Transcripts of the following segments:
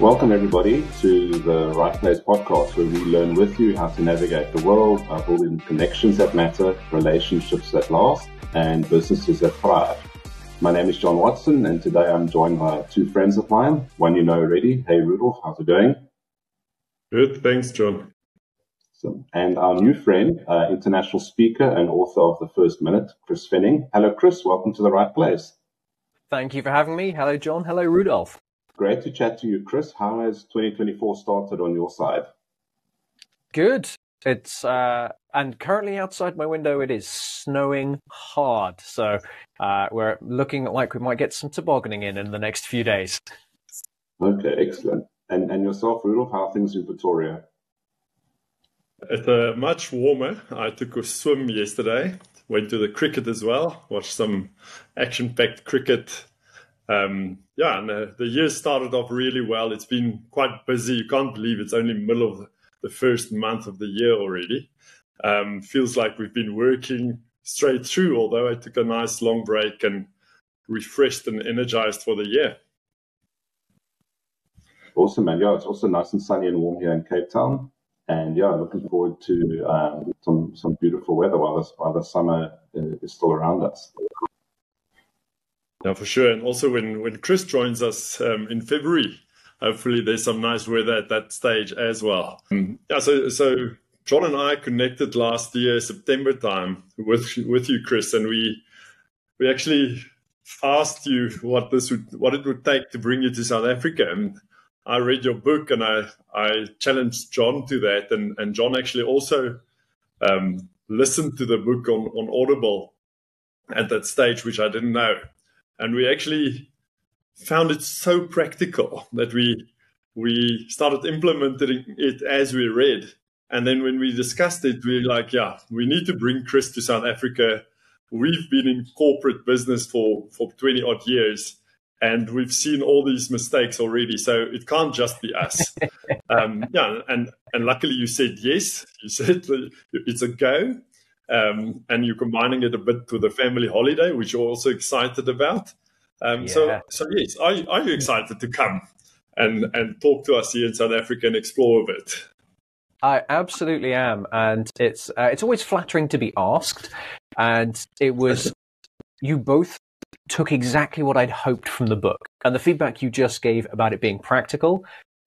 Welcome, everybody, to the Right Place podcast, where we learn with you how to navigate the world by building connections that matter, relationships that last, and businesses that thrive. My name is John Watson, and today I'm joined by two friends of mine. One you know already. Hey, Rudolf, how's it going? Good, thanks, John. Awesome. And our new friend, uh, international speaker and author of The First Minute, Chris Fenning. Hello, Chris. Welcome to the right place. Thank you for having me. Hello, John. Hello, Rudolf. Great to chat to you, Chris. How has 2024 started on your side? Good. It's uh, and currently outside my window it is snowing hard, so uh, we're looking like we might get some tobogganing in in the next few days. Okay, excellent. And and yourself, Rudolf, how are things in Pretoria? It's uh, much warmer. I took a swim yesterday. Went to the cricket as well. Watched some action-packed cricket um, yeah, and the year started off really well. It's been quite busy. You can't believe it's only middle of the first month of the year already. Um, feels like we've been working straight through, although I took a nice long break and refreshed and energized for the year. Awesome, man. Yeah, it's also nice and sunny and warm here in Cape Town. And yeah, looking forward to um, some some beautiful weather while, this, while the summer uh, is still around us. Yeah, for sure. And also when, when Chris joins us um, in February, hopefully there's some nice weather at that stage as well. Mm. Yeah, so so John and I connected last year, September time, with with you, Chris, and we we actually asked you what this would what it would take to bring you to South Africa. And I read your book and I I challenged John to that, and and John actually also um, listened to the book on on Audible at that stage, which I didn't know and we actually found it so practical that we we started implementing it as we read. And then when we discussed it, we are like, yeah, we need to bring Chris to South Africa. We've been in corporate business for, for 20 odd years and we've seen all these mistakes already. So it can't just be us. um, yeah. And, and luckily you said yes. You said it's a go. Um, and you're combining it a bit with a family holiday, which you're also excited about. Um, yeah. So, so yes, are, are you excited to come and and talk to us here in South Africa and explore a bit? I absolutely am, and it's uh, it's always flattering to be asked. And it was you both took exactly what I'd hoped from the book, and the feedback you just gave about it being practical.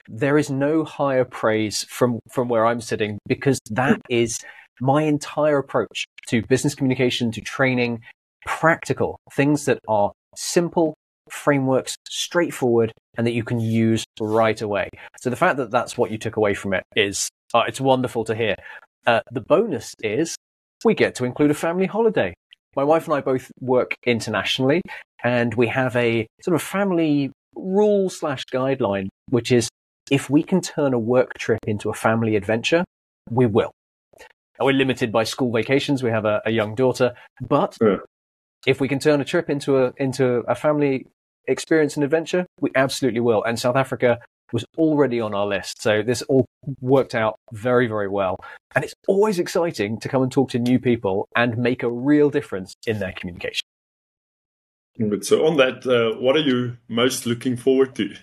There is no higher praise from from where I'm sitting because that is my entire approach to business communication, to training, practical things that are simple frameworks, straightforward, and that you can use right away. So the fact that that's what you took away from it is, uh, it's wonderful to hear. Uh, the bonus is we get to include a family holiday. My wife and I both work internationally, and we have a sort of family rule slash guideline, which is if we can turn a work trip into a family adventure, we will. We're limited by school vacations. We have a, a young daughter, but yeah. if we can turn a trip into a into a family experience and adventure, we absolutely will. And South Africa was already on our list, so this all worked out very very well. And it's always exciting to come and talk to new people and make a real difference in their communication. Good. So on that, uh, what are you most looking forward to?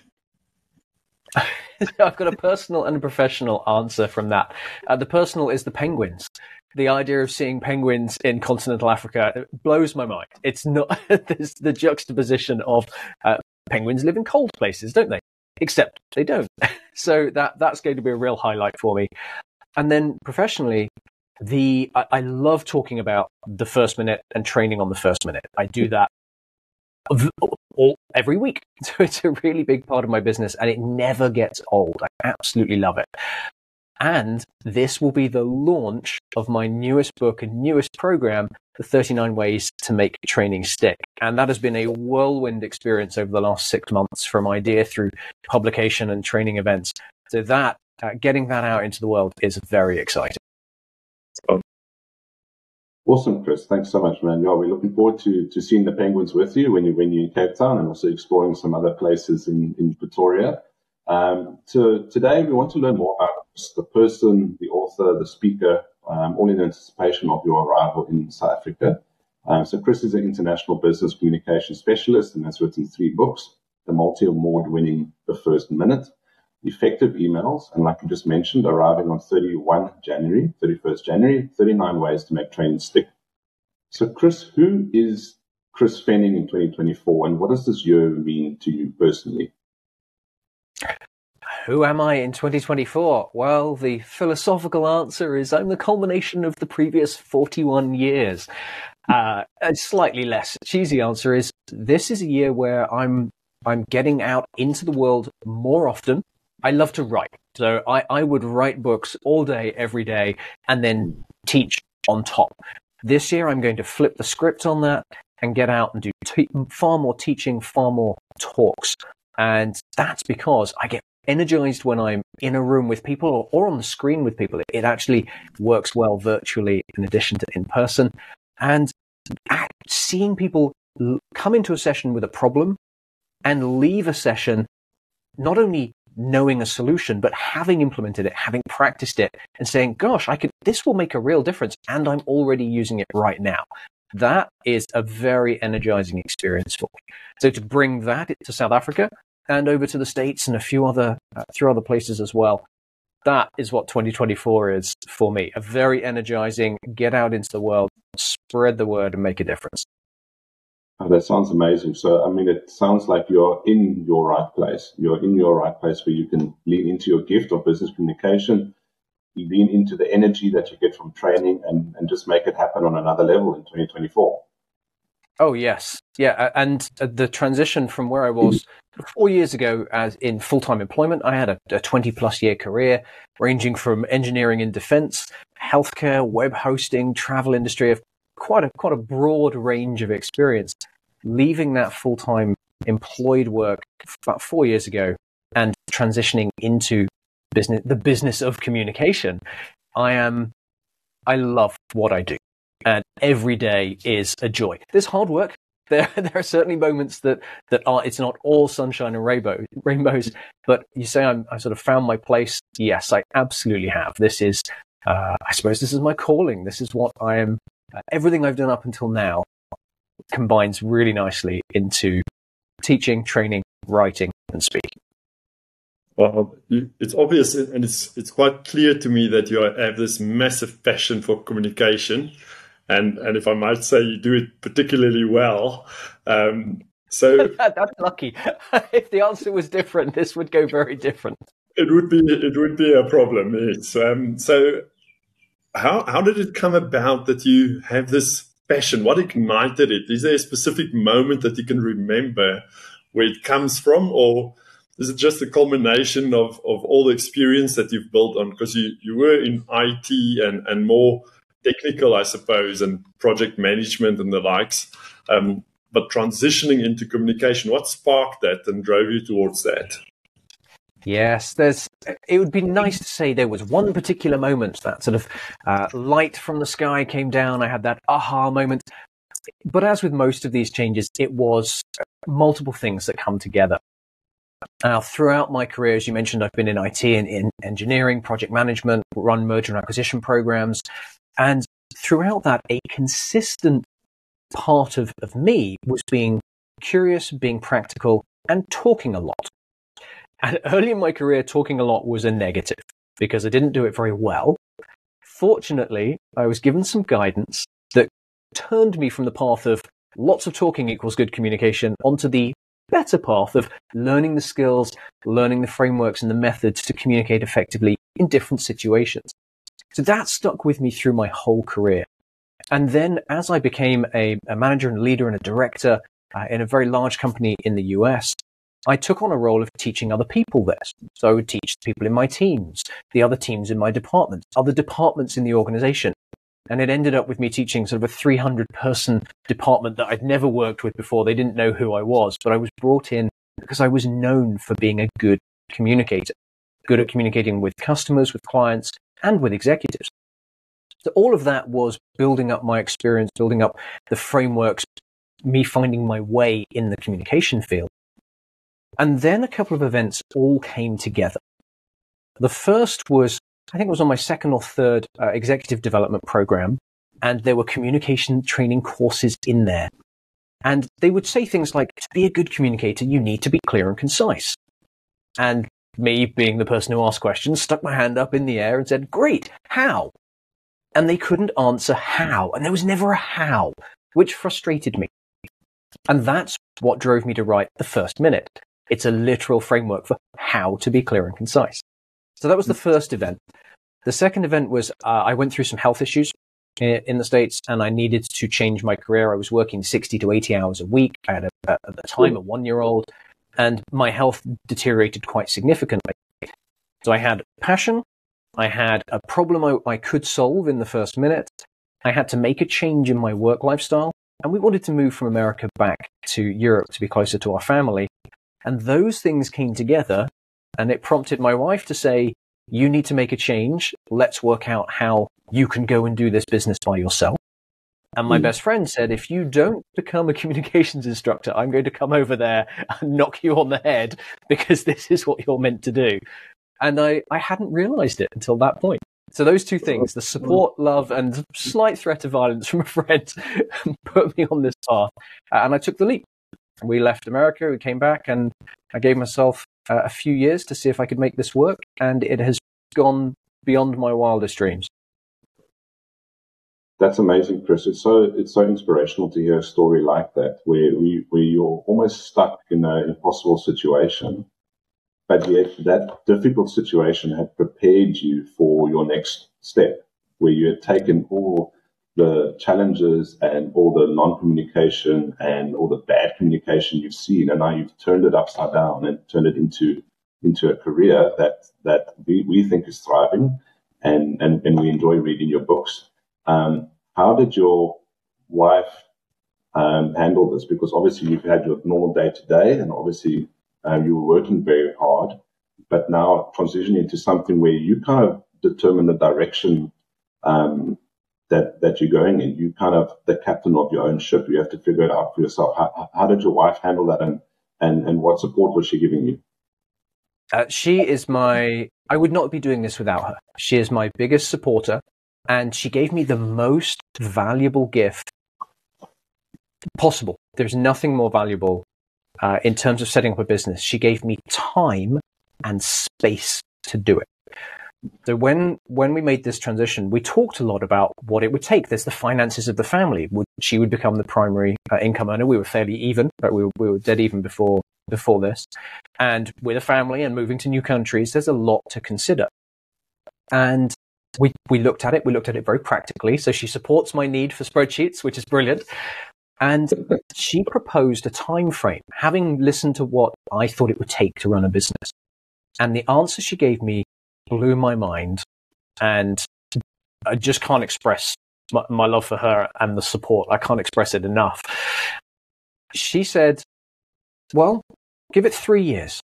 I've got a personal and a professional answer from that. Uh, the personal is the penguins. The idea of seeing penguins in continental Africa blows my mind. It's not the juxtaposition of uh, penguins live in cold places, don't they? Except they don't. so that that's going to be a real highlight for me. And then professionally, the I, I love talking about the first minute and training on the first minute. I do that all, every week. So it's a really big part of my business and it never gets old. I absolutely love it. And this will be the launch of my newest book and newest program, The 39 Ways to Make Training Stick. And that has been a whirlwind experience over the last six months from idea through publication and training events. So that, uh, getting that out into the world is very exciting. Awesome, Chris. Thanks so much, man. Yeah, we're looking forward to, to seeing the penguins with you when you when you're in Cape Town and also exploring some other places in, in Pretoria. Um, so today we want to learn more about the person, the author, the speaker, um, all in anticipation of your arrival in South Africa. Um, so Chris is an international business communication specialist and has written three books, the multi-award winning The First Minute, effective emails, and like you just mentioned, arriving on 31 January, 31st January, 39 ways to make training stick. So, Chris, who is Chris Fenning in 2024, and what does this year mean to you personally? Who am I in 2024? Well, the philosophical answer is I'm the culmination of the previous 41 years. Uh, a slightly less cheesy answer is this is a year where I'm I'm getting out into the world more often. I love to write. So I, I would write books all day, every day, and then hmm. teach on top. This year, I'm going to flip the script on that and get out and do te- far more teaching, far more talks. And that's because I get energized when I'm in a room with people or, or on the screen with people. It, it actually works well virtually in addition to in person. And seeing people come into a session with a problem and leave a session not only knowing a solution, but having implemented it, having practiced it, and saying, gosh, I could, this will make a real difference. And I'm already using it right now. That is a very energizing experience for me. So to bring that to South Africa and over to the States and a few other, uh, few other places as well, that is what 2024 is for me. A very energizing, get out into the world, spread the word and make a difference. Oh, that sounds amazing. So, I mean, it sounds like you're in your right place. You're in your right place where you can lean into your gift of business communication, you lean into the energy that you get from training and, and just make it happen on another level in 2024. Oh, yes. Yeah. And the transition from where I was four years ago as in full time employment, I had a, a 20 plus year career ranging from engineering and defense, healthcare, web hosting, travel industry, quite a, quite a broad range of experience. Leaving that full time employed work about four years ago and transitioning into business, the business of communication, I am, I love what I do. And every day is a joy. There's hard work. There, there are certainly moments that, that are, it's not all sunshine and rainbow, rainbows, but you say I'm, I sort of found my place. Yes, I absolutely have. This is, uh, I suppose this is my calling. This is what I am, everything I've done up until now combines really nicely into teaching, training, writing, and speaking. Well, it's obvious and it's it's quite clear to me that you have this massive passion for communication, and and if I might say, you do it particularly well. Um, so that's lucky. if the answer was different, this would go very different. It would be it would be a problem. Yes. Um, so how how did it come about that you have this passion? What ignited it? Is there a specific moment that you can remember where it comes from, or is it just a culmination of, of all the experience that you've built on? Because you, you were in IT and, and more technical, I suppose, and project management and the likes. Um, but transitioning into communication, what sparked that and drove you towards that? Yes, there's. It would be nice to say there was one particular moment that sort of uh, light from the sky came down. I had that aha moment. But as with most of these changes, it was multiple things that come together. Now, throughout my career, as you mentioned, I've been in IT and in engineering, project management, run merger and acquisition programs. And throughout that, a consistent part of, of me was being curious, being practical, and talking a lot. And early in my career, talking a lot was a negative because I didn't do it very well. Fortunately, I was given some guidance that turned me from the path of lots of talking equals good communication onto the better path of learning the skills, learning the frameworks and the methods to communicate effectively in different situations. So that stuck with me through my whole career. And then as I became a, a manager and leader and a director uh, in a very large company in the US, I took on a role of teaching other people this. So I would teach people in my teams, the other teams in my department, other departments in the organization. And it ended up with me teaching sort of a 300 person department that I'd never worked with before. They didn't know who I was, but I was brought in because I was known for being a good communicator, good at communicating with customers, with clients, and with executives. So all of that was building up my experience, building up the frameworks, me finding my way in the communication field. And then a couple of events all came together. The first was I think it was on my second or third uh, executive development program, and there were communication training courses in there. And they would say things like, to be a good communicator, you need to be clear and concise. And me being the person who asked questions, stuck my hand up in the air and said, great, how? And they couldn't answer how. And there was never a how, which frustrated me. And that's what drove me to write the first minute. It's a literal framework for how to be clear and concise. So that was the first event. The second event was uh, I went through some health issues in the States and I needed to change my career. I was working 60 to 80 hours a week. I had, a, at the time, a one year old, and my health deteriorated quite significantly. So I had passion. I had a problem I, I could solve in the first minute. I had to make a change in my work lifestyle. And we wanted to move from America back to Europe to be closer to our family. And those things came together and it prompted my wife to say, you need to make a change. Let's work out how you can go and do this business by yourself. And my mm. best friend said, if you don't become a communications instructor, I'm going to come over there and knock you on the head because this is what you're meant to do. And I, I hadn't realized it until that point. So those two things, the support, love, and slight threat of violence from a friend put me on this path. And I took the leap. We left America, we came back, and I gave myself uh, a few years to see if I could make this work. And it has gone beyond my wildest dreams. That's amazing, Chris. It's so it's so inspirational to hear a story like that, where we, where you're almost stuck in an impossible situation, but yet that difficult situation had prepared you for your next step, where you had taken all the challenges and all the non-communication and all the bad communication you've seen, and now you've turned it upside down and turned it into into a career that that we, we think is thriving, and, and and we enjoy reading your books. Um, how did your wife um, handle this? Because obviously you've had your normal day to day, and obviously um, you were working very hard, but now transitioning into something where you kind of determine the direction um, that that you're going in. You kind of the captain of your own ship. You have to figure it out for yourself. How, how did your wife handle that, and and and what support was she giving you? Uh, she is my. I would not be doing this without her. She is my biggest supporter, and she gave me the most valuable gift possible. There's nothing more valuable uh, in terms of setting up a business. She gave me time and space to do it. So when when we made this transition, we talked a lot about what it would take. There's the finances of the family. Would she would become the primary uh, income earner? We were fairly even, but we were, we were dead even before before this. And with a family and moving to new countries, there's a lot to consider. And we we looked at it. We looked at it very practically. So she supports my need for spreadsheets, which is brilliant. And she proposed a time frame, having listened to what I thought it would take to run a business. And the answer she gave me blew my mind. And I just can't express my, my, love for her and the support. I can't express it enough. She said, well, give it three years.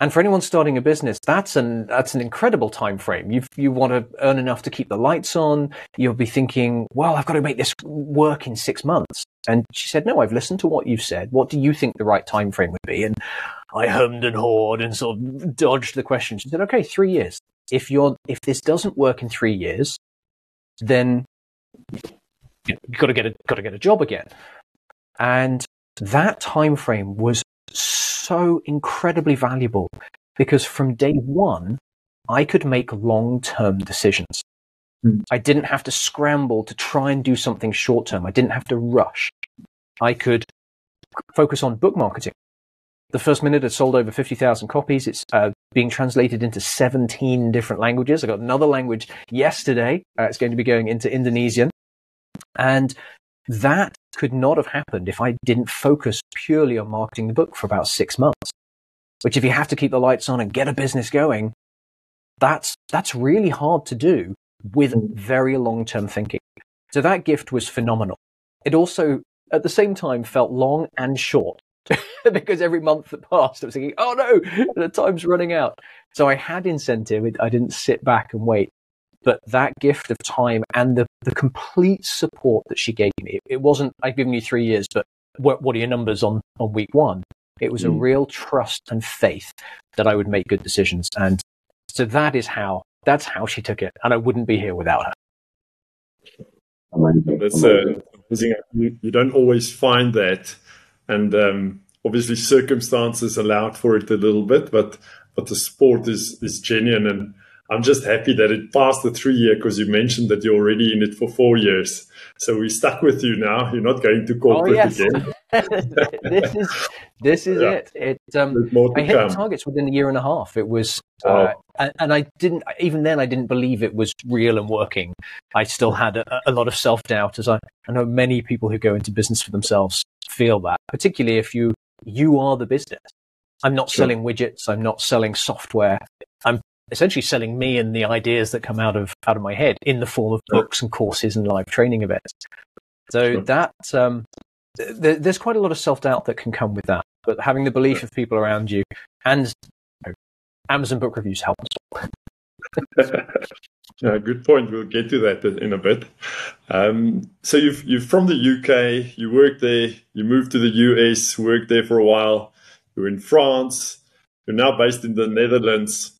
And for anyone starting a business, that's an that's an incredible time frame. You you want to earn enough to keep the lights on. You'll be thinking, well, I've got to make this work in six months. And she said, no, I've listened to what you've said. What do you think the right time frame would be? And I hummed and hawed and sort of dodged the question. She said, okay, three years. If you're, if this doesn't work in three years, then you've got to get a, got to get a job again. And that time frame was so incredibly valuable because from day one, I could make long term decisions. Mm. I didn't have to scramble to try and do something short term. I didn't have to rush. I could focus on book marketing. The first minute had sold over 50,000 copies. It's uh, being translated into 17 different languages. I got another language yesterday. Uh, it's going to be going into Indonesian. And that could not have happened if I didn't focus purely on marketing the book for about six months. Which if you have to keep the lights on and get a business going, that's, that's really hard to do with very long term thinking. So that gift was phenomenal. It also, at the same time, felt long and short because every month that passed, I was thinking, oh no, the time's running out. So I had incentive. I didn't sit back and wait. But that gift of time and the, the complete support that she gave me, it wasn't, I've given you three years, but what, what are your numbers on, on week one? It was mm. a real trust and faith that I would make good decisions. And so that is how, that's how she took it. And I wouldn't be here without her. That's uh, you, you don't always find that. And um, obviously circumstances allowed for it a little bit, but but the sport is is genuine, and I'm just happy that it passed the three year because you mentioned that you're already in it for four years. So we stuck with you now. You're not going to corporate oh, yes. again. this is this is yeah. it. It um, I hit come. the targets within a year and a half. It was, uh, oh. and, and, I didn't even then. I didn't believe it was real and working. I still had a, a lot of self doubt, as I, I know many people who go into business for themselves feel that, particularly if you you are the business. I'm not sure. selling widgets. I'm not selling software. I'm essentially selling me and the ideas that come out of out of my head in the form of books and courses and live training events. So sure. that um, th- there's quite a lot of self doubt that can come with that. But having the belief of people around you and you know, Amazon book reviews help yeah, good point. We'll get to that in a bit. Um, so you've you're from the UK. You worked there. You moved to the US. Worked there for a while. You're in France. You're now based in the Netherlands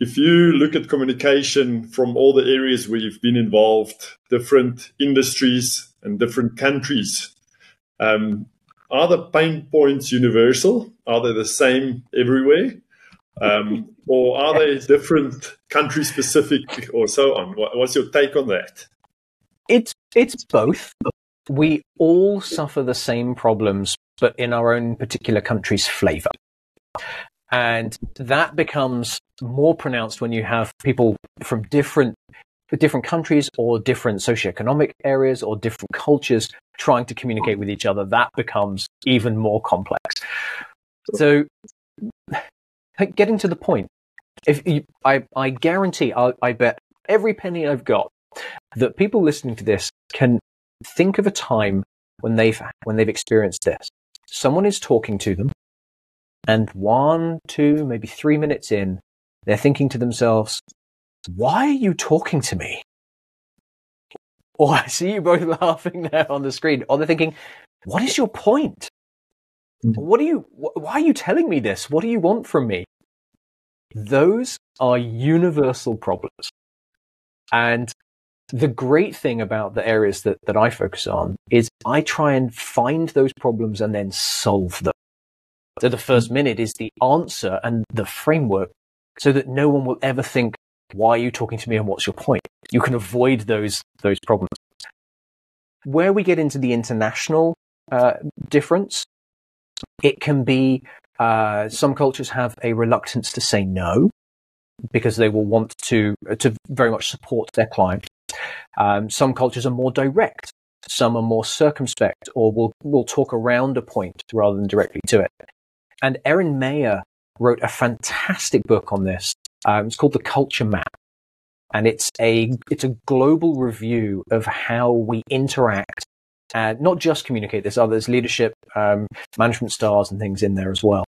if you look at communication from all the areas where you've been involved, different industries and different countries, um, are the pain points universal? Are they the same everywhere? Um, or are they different country specific or so on? What's your take on that? It's it's both. We all suffer the same problems, but in our own particular country's flavor. And that becomes more pronounced when you have people from different different countries or different socioeconomic areas or different cultures trying to communicate with each other. That becomes even more complex. So, getting to the point, if you, I, I guarantee, I, I bet every penny I've got that people listening to this can think of a time when they've when they've experienced this. Someone is talking to them and one, two, maybe three minutes in, they're thinking to themselves, why are you talking to me? Or I see you both laughing there on the screen. Or they're thinking, what is your point? Hmm. What do you, why are you telling me this? What do you want from me? Those are universal problems. And the great thing about the areas that, that I focus on is I try and find those problems and then solve them. So the first minute is the answer and the framework so that no one will ever think, why are you talking to me and what's your point? You can avoid those, those problems. Where we get into the international uh, difference, it can be uh, some cultures have a reluctance to say no because they will want to to very much support their client. Um, some cultures are more direct. Some are more circumspect, or will will talk around a point rather than directly to it. And Erin Meyer wrote a fantastic book on this. Um, it's called The Culture Map. And it's a, it's a global review of how we interact and not just communicate. There's others, leadership, um, management stars and things in there as well.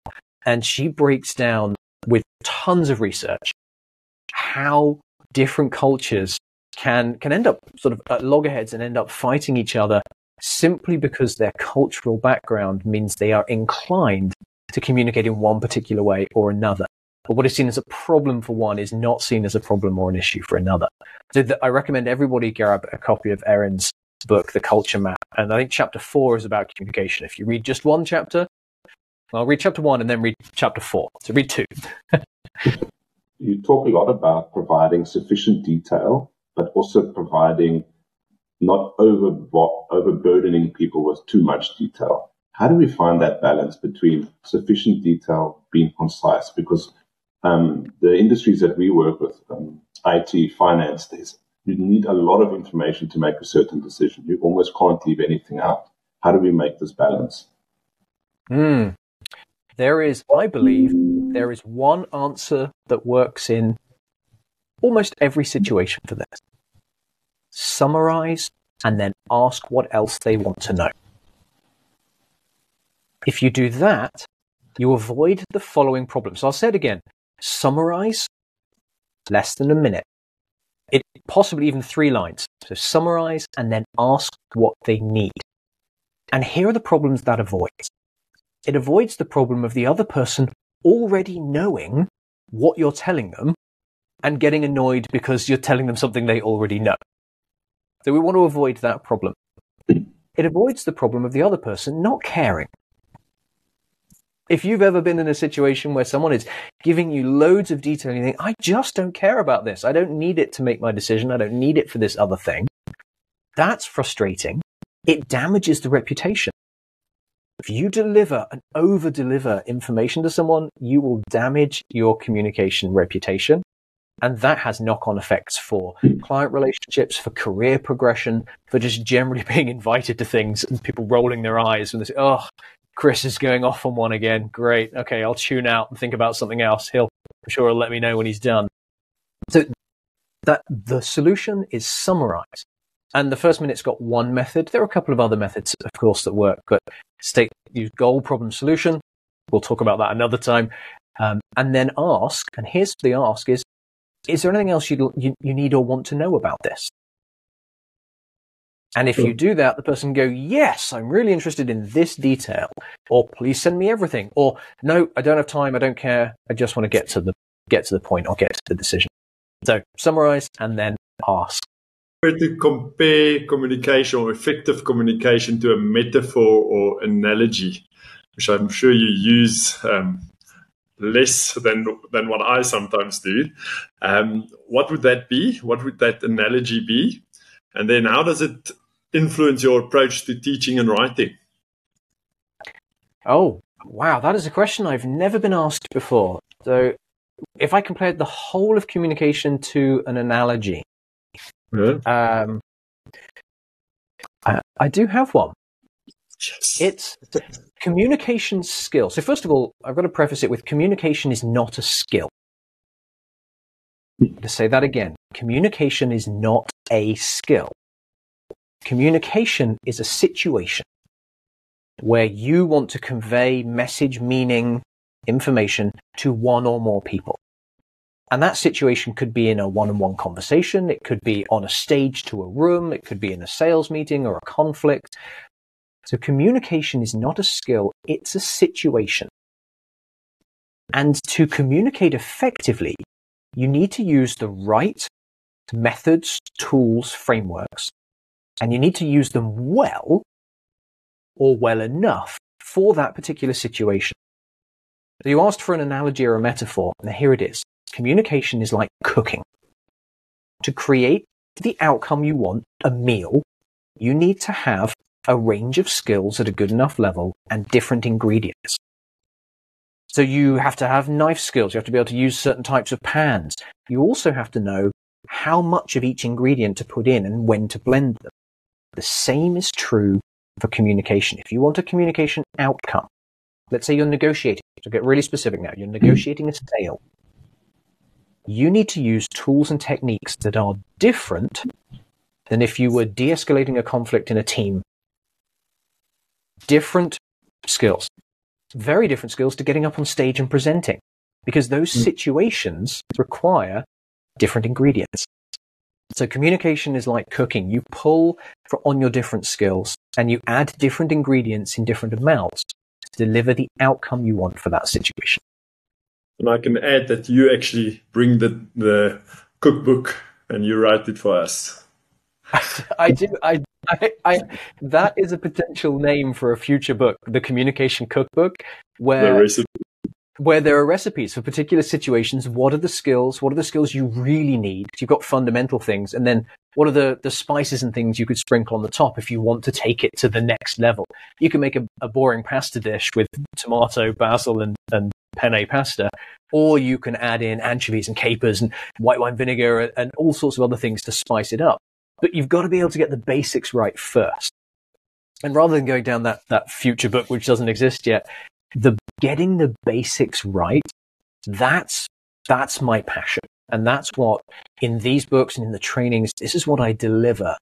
And she breaks down with tons of research how different cultures can, can end up sort of at loggerheads and end up fighting each other simply because their cultural background means they are inclined to communicate in one particular way or another. But what is seen as a problem for one is not seen as a problem or an issue for another. So I recommend everybody grab a copy of Erin's book, The Culture Map. And I think chapter four is about communication. If you read just one chapter, I'll read chapter one and then read chapter four. So read two. you talk a lot about providing sufficient detail, but also providing not over overburdening people with too much detail. How do we find that balance between sufficient detail, being concise? Because um, the industries that we work with, um, IT, finance, you need a lot of information to make a certain decision. You almost can't leave anything out. How do we make this balance? Mm. There is, I believe, there is one answer that works in almost every situation for this. Summarize and then ask what else they want to know. If you do that, you avoid the following problems. I'll say it again. Summarize less than a minute. It possibly even three lines. So summarize and then ask what they need. And here are the problems that avoids. It avoids the problem of the other person already knowing what you're telling them and getting annoyed because you're telling them something they already know. So we want to avoid that problem. It avoids the problem of the other person not caring if you've ever been in a situation where someone is giving you loads of detail and you think, I just don't care about this. I don't need it to make my decision. I don't need it for this other thing. That's frustrating. It damages the reputation. If you deliver and over deliver information to someone, you will damage your communication reputation. And that has knock on effects for client relationships, for career progression, for just generally being invited to things and people rolling their eyes and they say, oh, Chris is going off on one again. Great. Okay, I'll tune out and think about something else. He'll, I'm sure he'll let me know when he's done. So that the solution is summarize. And the first minute's got one method. There are a couple of other methods, of course, that work, but state use goal, problem, solution. We'll talk about that another time. Um, and then ask, and here's the ask is, is there anything else you, you, you need or want to know about this? And if you do that, the person go, yes, I'm really interested in this detail, or please send me everything, or no, I don't have time, I don't care, I just want to get to the get to the point or get to the decision. So summarize and then ask. To compare communication or effective communication to a metaphor or analogy, which I'm sure you use um, less than than what I sometimes do. Um, what would that be? What would that analogy be? And then how does it influence your approach to teaching and writing? Oh, wow. That is a question I've never been asked before. So if I compared the whole of communication to an analogy, yeah. um, I, I do have one. Yes. It's communication skill. So first of all, I've got to preface it with communication is not a skill. To say that again, communication is not a skill. Communication is a situation where you want to convey message, meaning, information to one or more people. And that situation could be in a one-on-one conversation. It could be on a stage to a room. It could be in a sales meeting or a conflict. So communication is not a skill. It's a situation. And to communicate effectively, you need to use the right methods, tools, frameworks, and you need to use them well or well enough for that particular situation. So you asked for an analogy or a metaphor, and here it is. Communication is like cooking. To create the outcome you want, a meal, you need to have a range of skills at a good enough level and different ingredients. So you have to have knife skills. You have to be able to use certain types of pans. You also have to know how much of each ingredient to put in and when to blend them. The same is true for communication. If you want a communication outcome, let's say you're negotiating, to get really specific now, you're negotiating a sale. You need to use tools and techniques that are different than if you were de escalating a conflict in a team. Different skills, very different skills to getting up on stage and presenting because those mm. situations require different ingredients. So communication is like cooking. You pull for, on your different skills and you add different ingredients in different amounts to deliver the outcome you want for that situation. And I can add that you actually bring the, the cookbook and you write it for us. I do. I, I, I, that is a potential name for a future book, the communication cookbook, where where there are recipes for particular situations. What are the skills? What are the skills you really need? You've got fundamental things. And then what are the, the spices and things you could sprinkle on the top if you want to take it to the next level? You can make a, a boring pasta dish with tomato, basil, and, and penne pasta, or you can add in anchovies and capers and white wine vinegar and all sorts of other things to spice it up. But you've got to be able to get the basics right first. And rather than going down that, that future book, which doesn't exist yet, the getting the basics right, that's, that's my passion. And that's what in these books and in the trainings, this is what I deliver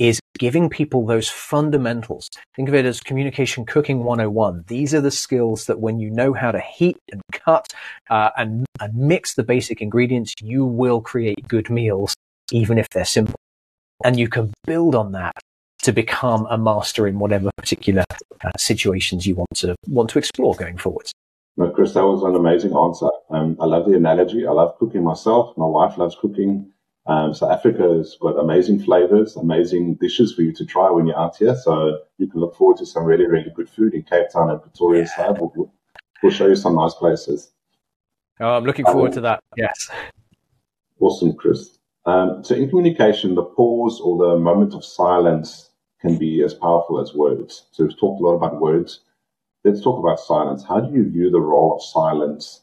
is giving people those fundamentals. Think of it as communication cooking 101. These are the skills that when you know how to heat and cut uh, and, and mix the basic ingredients, you will create good meals, even if they're simple. And you can build on that to become a master in whatever particular uh, situations you want to want to explore going forward. No, Chris, that was an amazing answer. Um, I love the analogy. I love cooking myself. My wife loves cooking. Um, so Africa has got amazing flavors, amazing dishes for you to try when you're out here. So you can look forward to some really, really good food in Cape Town and Pretoria yeah. side. We'll, we'll show you some nice places. Oh, I'm looking forward um, to that. Yes. Awesome, Chris. Um, so in communication, the pause or the moment of silence can be as powerful as words. So we've talked a lot about words. Let's talk about silence. How do you view the role of silence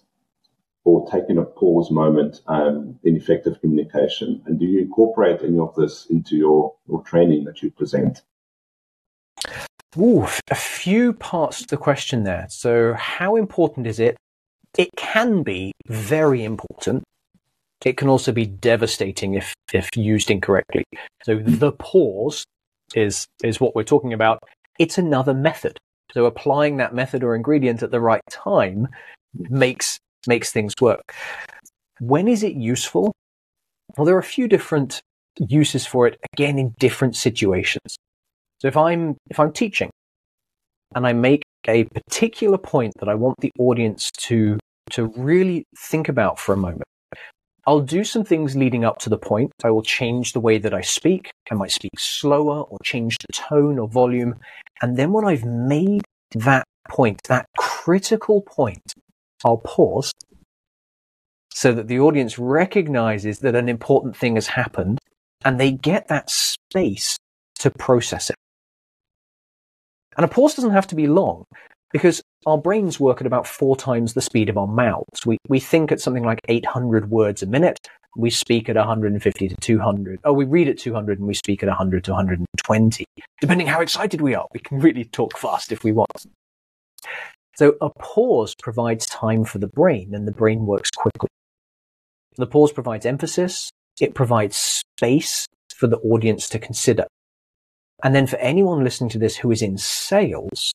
or taking a pause moment um, in effective communication? And do you incorporate any of this into your, your training that you present? Ooh, a few parts to the question there. So, how important is it? It can be very important. It can also be devastating if, if used incorrectly. So, hmm. the pause is, is what we're talking about. It's another method. So, applying that method or ingredient at the right time makes, makes things work. When is it useful? Well, there are a few different uses for it, again, in different situations. So if I'm if I'm teaching and I make a particular point that I want the audience to to really think about for a moment, I'll do some things leading up to the point. I will change the way that I speak. I might speak slower or change the tone or volume. And then when I've made that point, that critical point, I'll pause so that the audience recognizes that an important thing has happened and they get that space to process it. And a pause doesn't have to be long because our brains work at about four times the speed of our mouths. We, we think at something like 800 words a minute. We speak at 150 to 200. Oh, we read at 200 and we speak at 100 to 120. Depending how excited we are, we can really talk fast if we want. So a pause provides time for the brain and the brain works quickly. The pause provides emphasis. It provides space for the audience to consider. And then for anyone listening to this who is in sales,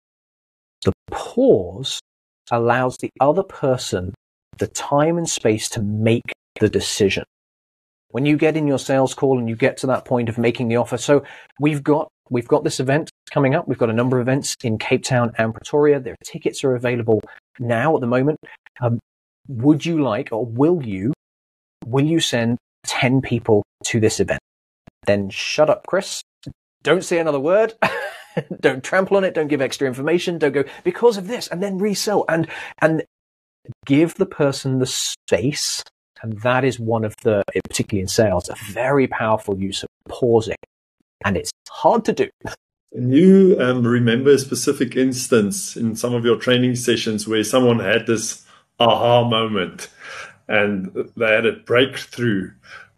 the pause allows the other person the time and space to make the decision. When you get in your sales call and you get to that point of making the offer, so we've got we've got this event coming up. We've got a number of events in Cape Town and Pretoria. Their tickets are available now at the moment. Um, would you like, or will you, will you send ten people to this event? Then shut up, Chris, don't say another word. don't trample on it. Don't give extra information. Don't go because of this and then resell and, and give the person the space. And that is one of the, particularly in sales, a very powerful use of pausing. And it's hard to do. Can you um, remember a specific instance in some of your training sessions where someone had this aha moment and they had a breakthrough?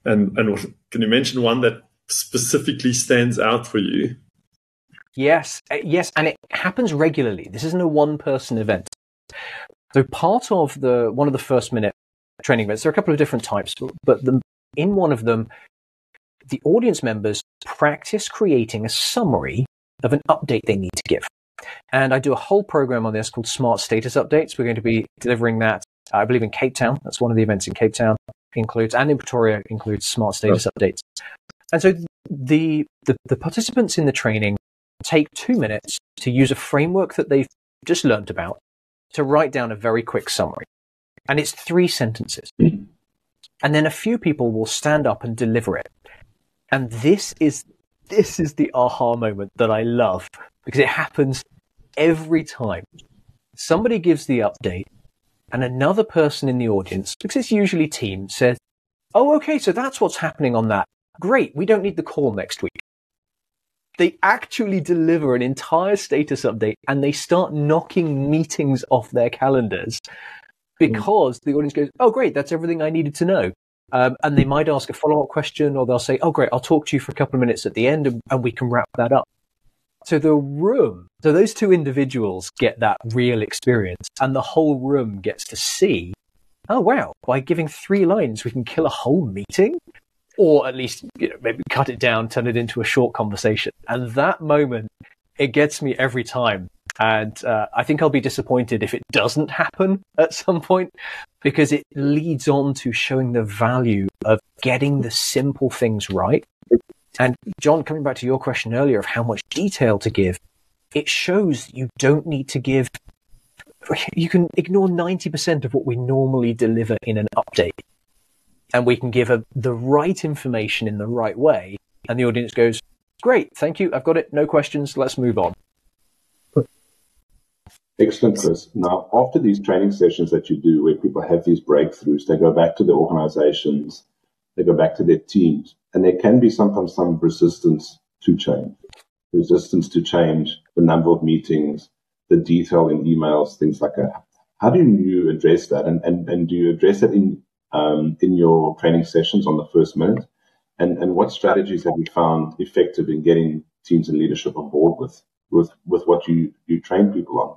And, and can you mention one that specifically stands out for you? Yes, uh, yes, and it happens regularly. This isn't a one-person event. So part of the one of the first minute training events, there are a couple of different types, but the, in one of them, the audience members practice creating a summary of an update they need to give. And I do a whole program on this called Smart Status Updates. We're going to be delivering that, I believe, in Cape Town. That's one of the events in Cape Town. Includes and in Pretoria includes Smart Status Updates. And so the, the, the participants in the training take two minutes to use a framework that they've just learned about to write down a very quick summary. And it's three sentences. Hmm. And then a few people will stand up and deliver it. And this is, this is the aha moment that I love because it happens every time. Somebody gives the update and another person in the audience, because it's usually team, says, Oh, okay, so that's what's happening on that. Great, we don't need the call next week. They actually deliver an entire status update and they start knocking meetings off their calendars because mm. the audience goes, Oh, great, that's everything I needed to know. Um, and they might ask a follow up question or they'll say, Oh, great, I'll talk to you for a couple of minutes at the end and, and we can wrap that up. So the room, so those two individuals get that real experience and the whole room gets to see, oh wow, by giving three lines, we can kill a whole meeting or at least you know, maybe cut it down, turn it into a short conversation. And that moment, it gets me every time. And uh, I think I'll be disappointed if it doesn't happen at some point because it leads on to showing the value of getting the simple things right. And John, coming back to your question earlier of how much detail to give, it shows you don't need to give, you can ignore 90% of what we normally deliver in an update and we can give a, the right information in the right way, and the audience goes, Great, thank you, I've got it, no questions, let's move on. Excellent, Chris. Now, after these training sessions that you do, where people have these breakthroughs, they go back to their organizations, they go back to their teams, and there can be sometimes some resistance to change. Resistance to change, the number of meetings, the detail in emails, things like that. How do you address that? And, and, and do you address it in, um, in your training sessions on the first minute? And, and what strategies have you found effective in getting teams and leadership on board with, with, with what you, you train people on?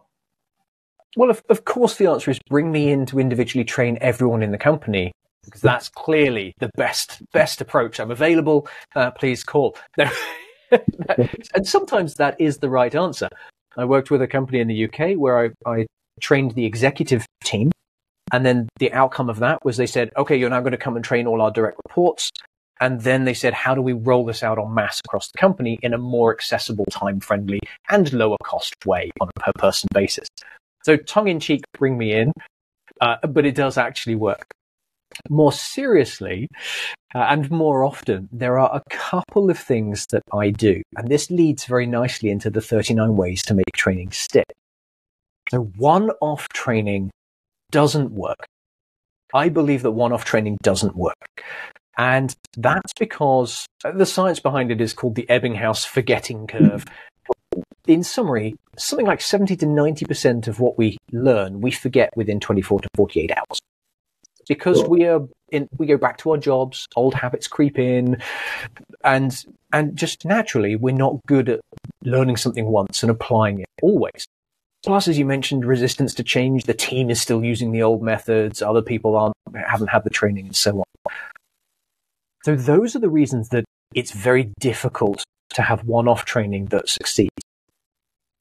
Well, of, of course, the answer is bring me in to individually train everyone in the company because that's clearly the best best approach. I'm available. Uh, please call. and sometimes that is the right answer. I worked with a company in the UK where I, I trained the executive team, and then the outcome of that was they said, "Okay, you're now going to come and train all our direct reports." And then they said, how do we roll this out en masse across the company in a more accessible, time friendly, and lower cost way on a per person basis? So tongue in cheek, bring me in, uh, but it does actually work. More seriously, uh, and more often, there are a couple of things that I do, and this leads very nicely into the 39 ways to make training stick. So one-off training doesn't work. I believe that one-off training doesn't work. And that's because the science behind it is called the Ebbinghaus forgetting curve in summary, something like 70 to 90% of what we learn, we forget within 24 to 48 hours. Because we are in, we go back to our jobs, old habits creep in, and, and just naturally, we're not good at learning something once and applying it always. Plus, as you mentioned, resistance to change. The team is still using the old methods. Other people aren't, haven't had the training and so on. So those are the reasons that it's very difficult to have one-off training that succeeds.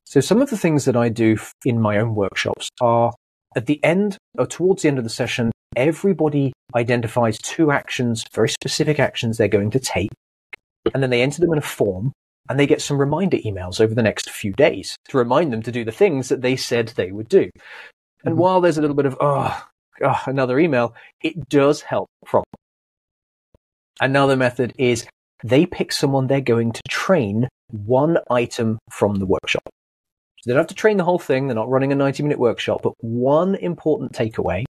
So some of the things that I do in my own workshops are at the end or towards the end of the session, everybody identifies two actions, very specific actions they're going to take. And then they enter them in a form and they get some reminder emails over the next few days to remind them to do the things that they said they would do. And mm-hmm. while there's a little bit of, oh, oh, another email, it does help problem. Another method is they pick someone they're going to train one item from the workshop. So they don't have to train the whole thing. They're not running a 90 minute workshop, but one important takeaway.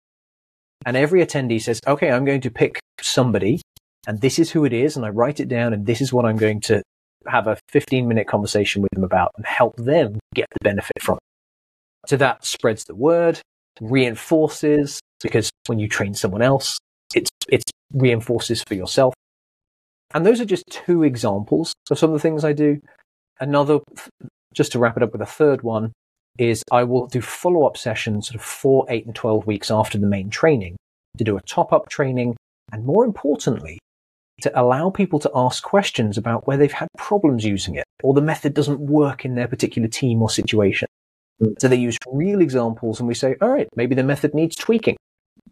And every attendee says, okay, I'm going to pick somebody and this is who it is. And I write it down and this is what I'm going to have a 15 minute conversation with them about and help them get the benefit from it. So that spreads the word, reinforces because when you train someone else, it's, it's reinforces for yourself. And those are just two examples of some of the things I do. Another just to wrap it up with a third one is I will do follow up sessions sort of four, eight, and 12 weeks after the main training to do a top up training. And more importantly, to allow people to ask questions about where they've had problems using it or the method doesn't work in their particular team or situation. So they use real examples and we say, all right, maybe the method needs tweaking.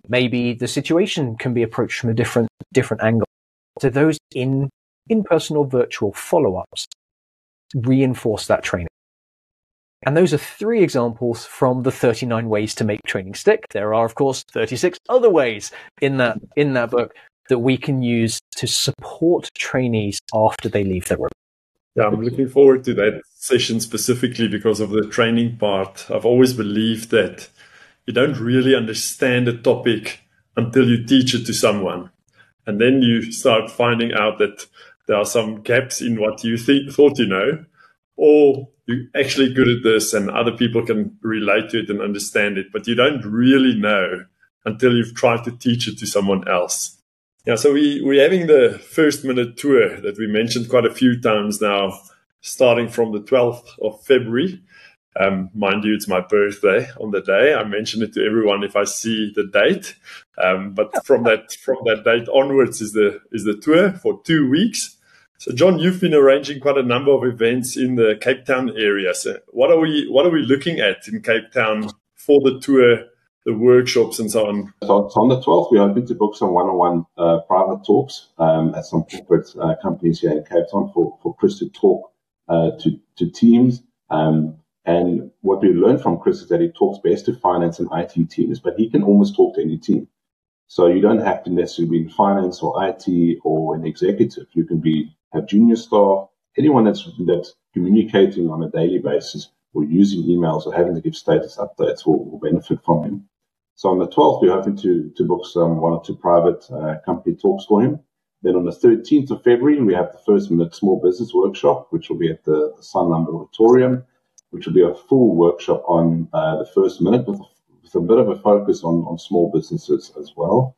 Maybe the situation can be approached from a different, different angle. So those in, in-person or virtual follow-ups reinforce that training. And those are three examples from the 39 ways to make training stick. There are, of course, 36 other ways in that, in that book that we can use to support trainees after they leave the room. Yeah, I'm looking forward to that session specifically because of the training part. I've always believed that you don't really understand a topic until you teach it to someone. And then you start finding out that there are some gaps in what you th- thought you know, or you're actually good at this and other people can relate to it and understand it, but you don't really know until you've tried to teach it to someone else. Yeah, so we, we're having the first minute tour that we mentioned quite a few times now, starting from the 12th of February. Um, mind you, it's my birthday on the day. I mention it to everyone if I see the date. Um, but from that from that date onwards is the is the tour for two weeks. So, John, you've been arranging quite a number of events in the Cape Town area. So, what are we what are we looking at in Cape Town for the tour, the workshops, and so on? So, so on the 12th, we're hoping to book some one-on-one uh, private talks um, at some corporate uh, companies here in Cape Town for, for Chris to talk uh, to, to teams. Um, and what we learned from Chris is that he talks best to finance and IT teams, but he can almost talk to any team. So you don't have to necessarily be in finance or IT or an executive. You can be have junior staff, anyone that's that's communicating on a daily basis or using emails or having to give status updates will, will benefit from him. So on the 12th, we're hoping to, to book some one or two private uh, company talks for him. Then on the 13th of February, we have the first minute small business workshop, which will be at the, the Sanlam Auditorium, which will be a full workshop on uh, the first minute with a, with a bit of a focus on, on small businesses as well.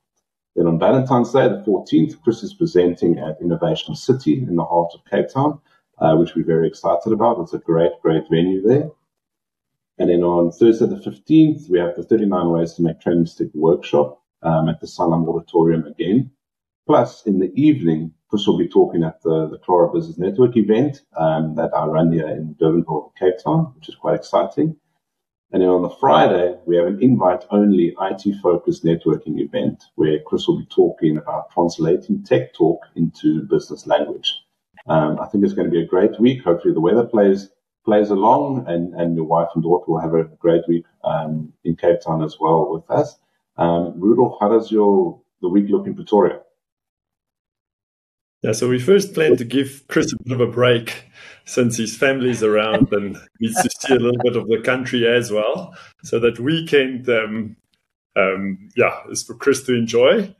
Then on Valentine's Day, the 14th, Chris is presenting at Innovation City in the heart of Cape Town, uh, which we're very excited about. It's a great, great venue there. And then on Thursday, the 15th, we have the 39 Ways to Make Training Stick workshop um, at the Sanlam Auditorium again. Plus, in the evening, Chris will be talking at the, the Clara Business Network event um, that I run here in Durbanville, Cape Town, which is quite exciting. And then on the Friday, we have an invite only IT focused networking event where Chris will be talking about translating tech talk into business language. Um, I think it's going to be a great week. Hopefully the weather plays plays along and, and your wife and daughter will have a great week um, in Cape Town as well with us. Um, Rudolf, how does your the week look in Pretoria? Yeah, so we first planned to give Chris a bit of a break since his family's around and needs to see a little bit of the country as well. So that weekend, um, um, yeah, is for Chris to enjoy.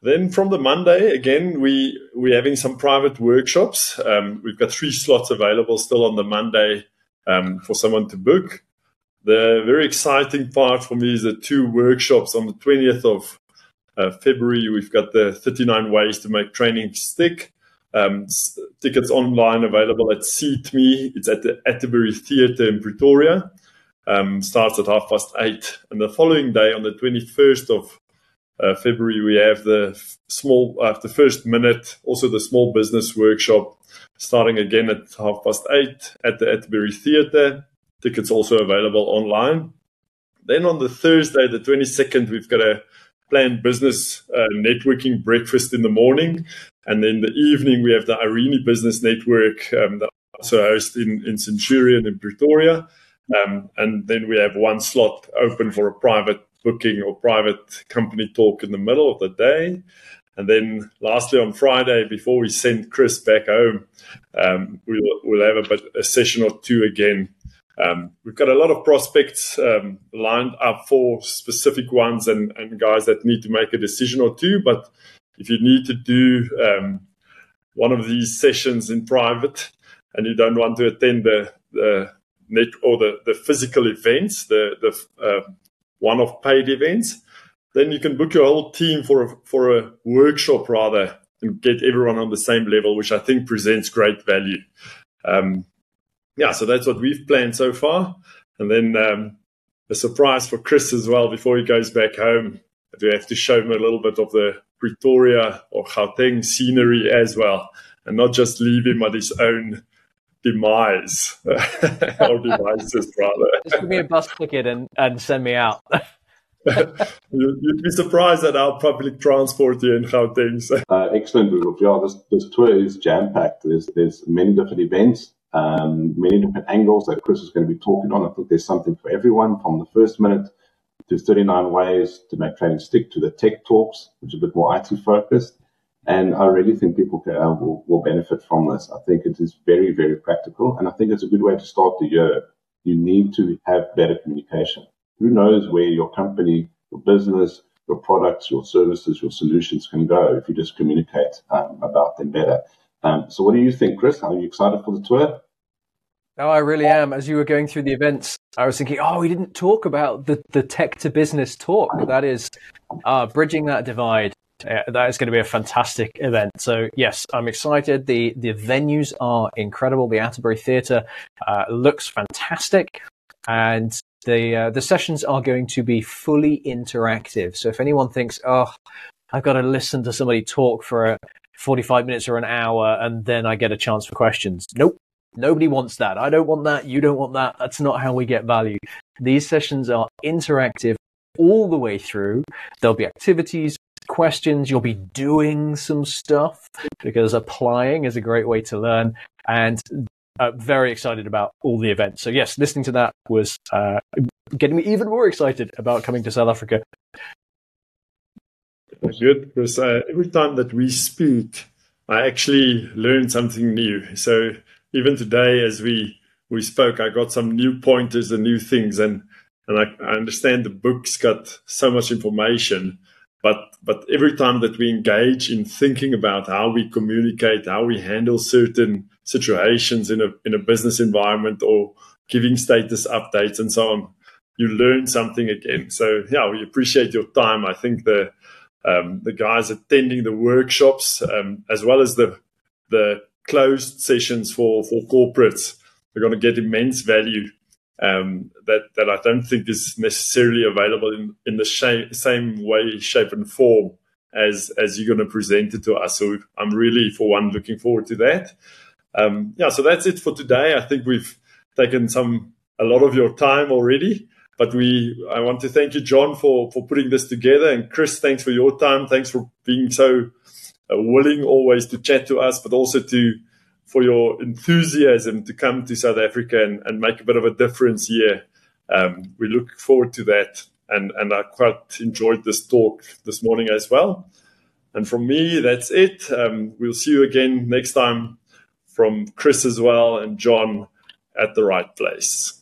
Then from the Monday, again, we, we're having some private workshops. Um, we've got three slots available still on the Monday um, for someone to book. The very exciting part for me is the two workshops on the 20th of uh, February, we've got the 39 ways to make training stick. Um, tickets online available at Seat Me. It's at the Atterbury Theatre in Pretoria. Um, starts at half past eight. And the following day, on the 21st of uh, February, we have the small, uh, the first minute, also the small business workshop, starting again at half past eight at the Atterbury Theatre. Tickets also available online. Then on the Thursday, the 22nd, we've got a planned business uh, networking breakfast in the morning. And then the evening, we have the Irene Business Network um, that also host in, in Centurion in Pretoria. Um, and then we have one slot open for a private booking or private company talk in the middle of the day. And then lastly, on Friday, before we send Chris back home, um, we'll, we'll have a, bit, a session or two again um, we've got a lot of prospects um, lined up for specific ones and, and, guys that need to make a decision or two. But if you need to do um, one of these sessions in private and you don't want to attend the, the net or the, the physical events, the, the uh, one of paid events, then you can book your whole team for a, for a workshop rather and get everyone on the same level, which I think presents great value. Um, yeah, so that's what we've planned so far. And then um, a surprise for Chris as well before he goes back home. We have to show him a little bit of the Pretoria or Gauteng scenery as well, and not just leave him at his own demise or devices rather. Just give me a bus ticket and, and send me out. You'd be surprised at our public transport here in Gauteng. Uh, excellent, Rudolf. Yeah, this, this tour is jam packed. There's there's many different events um, many different angles that Chris is going to be talking on. I think there's something for everyone from the first minute to 39 ways to make training stick to the tech talks, which is a bit more IT focused. And I really think people can, uh, will, will benefit from this. I think it is very, very practical. And I think it's a good way to start the year. You need to have better communication. Who knows where your company, your business, your products, your services, your solutions can go if you just communicate um, about them better. Um, so, what do you think, Chris? Are you excited for the tour? No, I really am. As you were going through the events, I was thinking, oh, we didn't talk about the, the tech to business talk. That is uh, bridging that divide. Uh, that is going to be a fantastic event. So yes, I'm excited. The the venues are incredible. The Atterbury Theatre uh, looks fantastic, and the uh, the sessions are going to be fully interactive. So if anyone thinks, oh, I've got to listen to somebody talk for a 45 minutes or an hour and then I get a chance for questions. Nope. Nobody wants that. I don't want that. You don't want that. That's not how we get value. These sessions are interactive all the way through. There'll be activities, questions. You'll be doing some stuff because applying is a great way to learn. And uh, very excited about all the events. So yes, listening to that was uh, getting me even more excited about coming to South Africa Good, because uh, every time that we speak, I actually learn something new. So even today, as we we spoke, I got some new pointers and new things, and and I, I understand the book's got so much information, but but every time that we engage in thinking about how we communicate, how we handle certain situations in a in a business environment, or giving status updates and so on, you learn something again. So yeah, we appreciate your time. I think the um, the guys attending the workshops um, as well as the the closed sessions for for corporates are going to get immense value um, that that I don't think is necessarily available in, in the sh- same way, shape, and form as as you're going to present it to us. So I'm really, for one, looking forward to that. Um, yeah, so that's it for today. I think we've taken some a lot of your time already. But we, I want to thank you, John, for for putting this together, and Chris, thanks for your time. Thanks for being so uh, willing always to chat to us, but also to for your enthusiasm to come to South Africa and, and make a bit of a difference here. Um, we look forward to that, and and I quite enjoyed this talk this morning as well. And from me, that's it. Um, we'll see you again next time from Chris as well and John at the right place.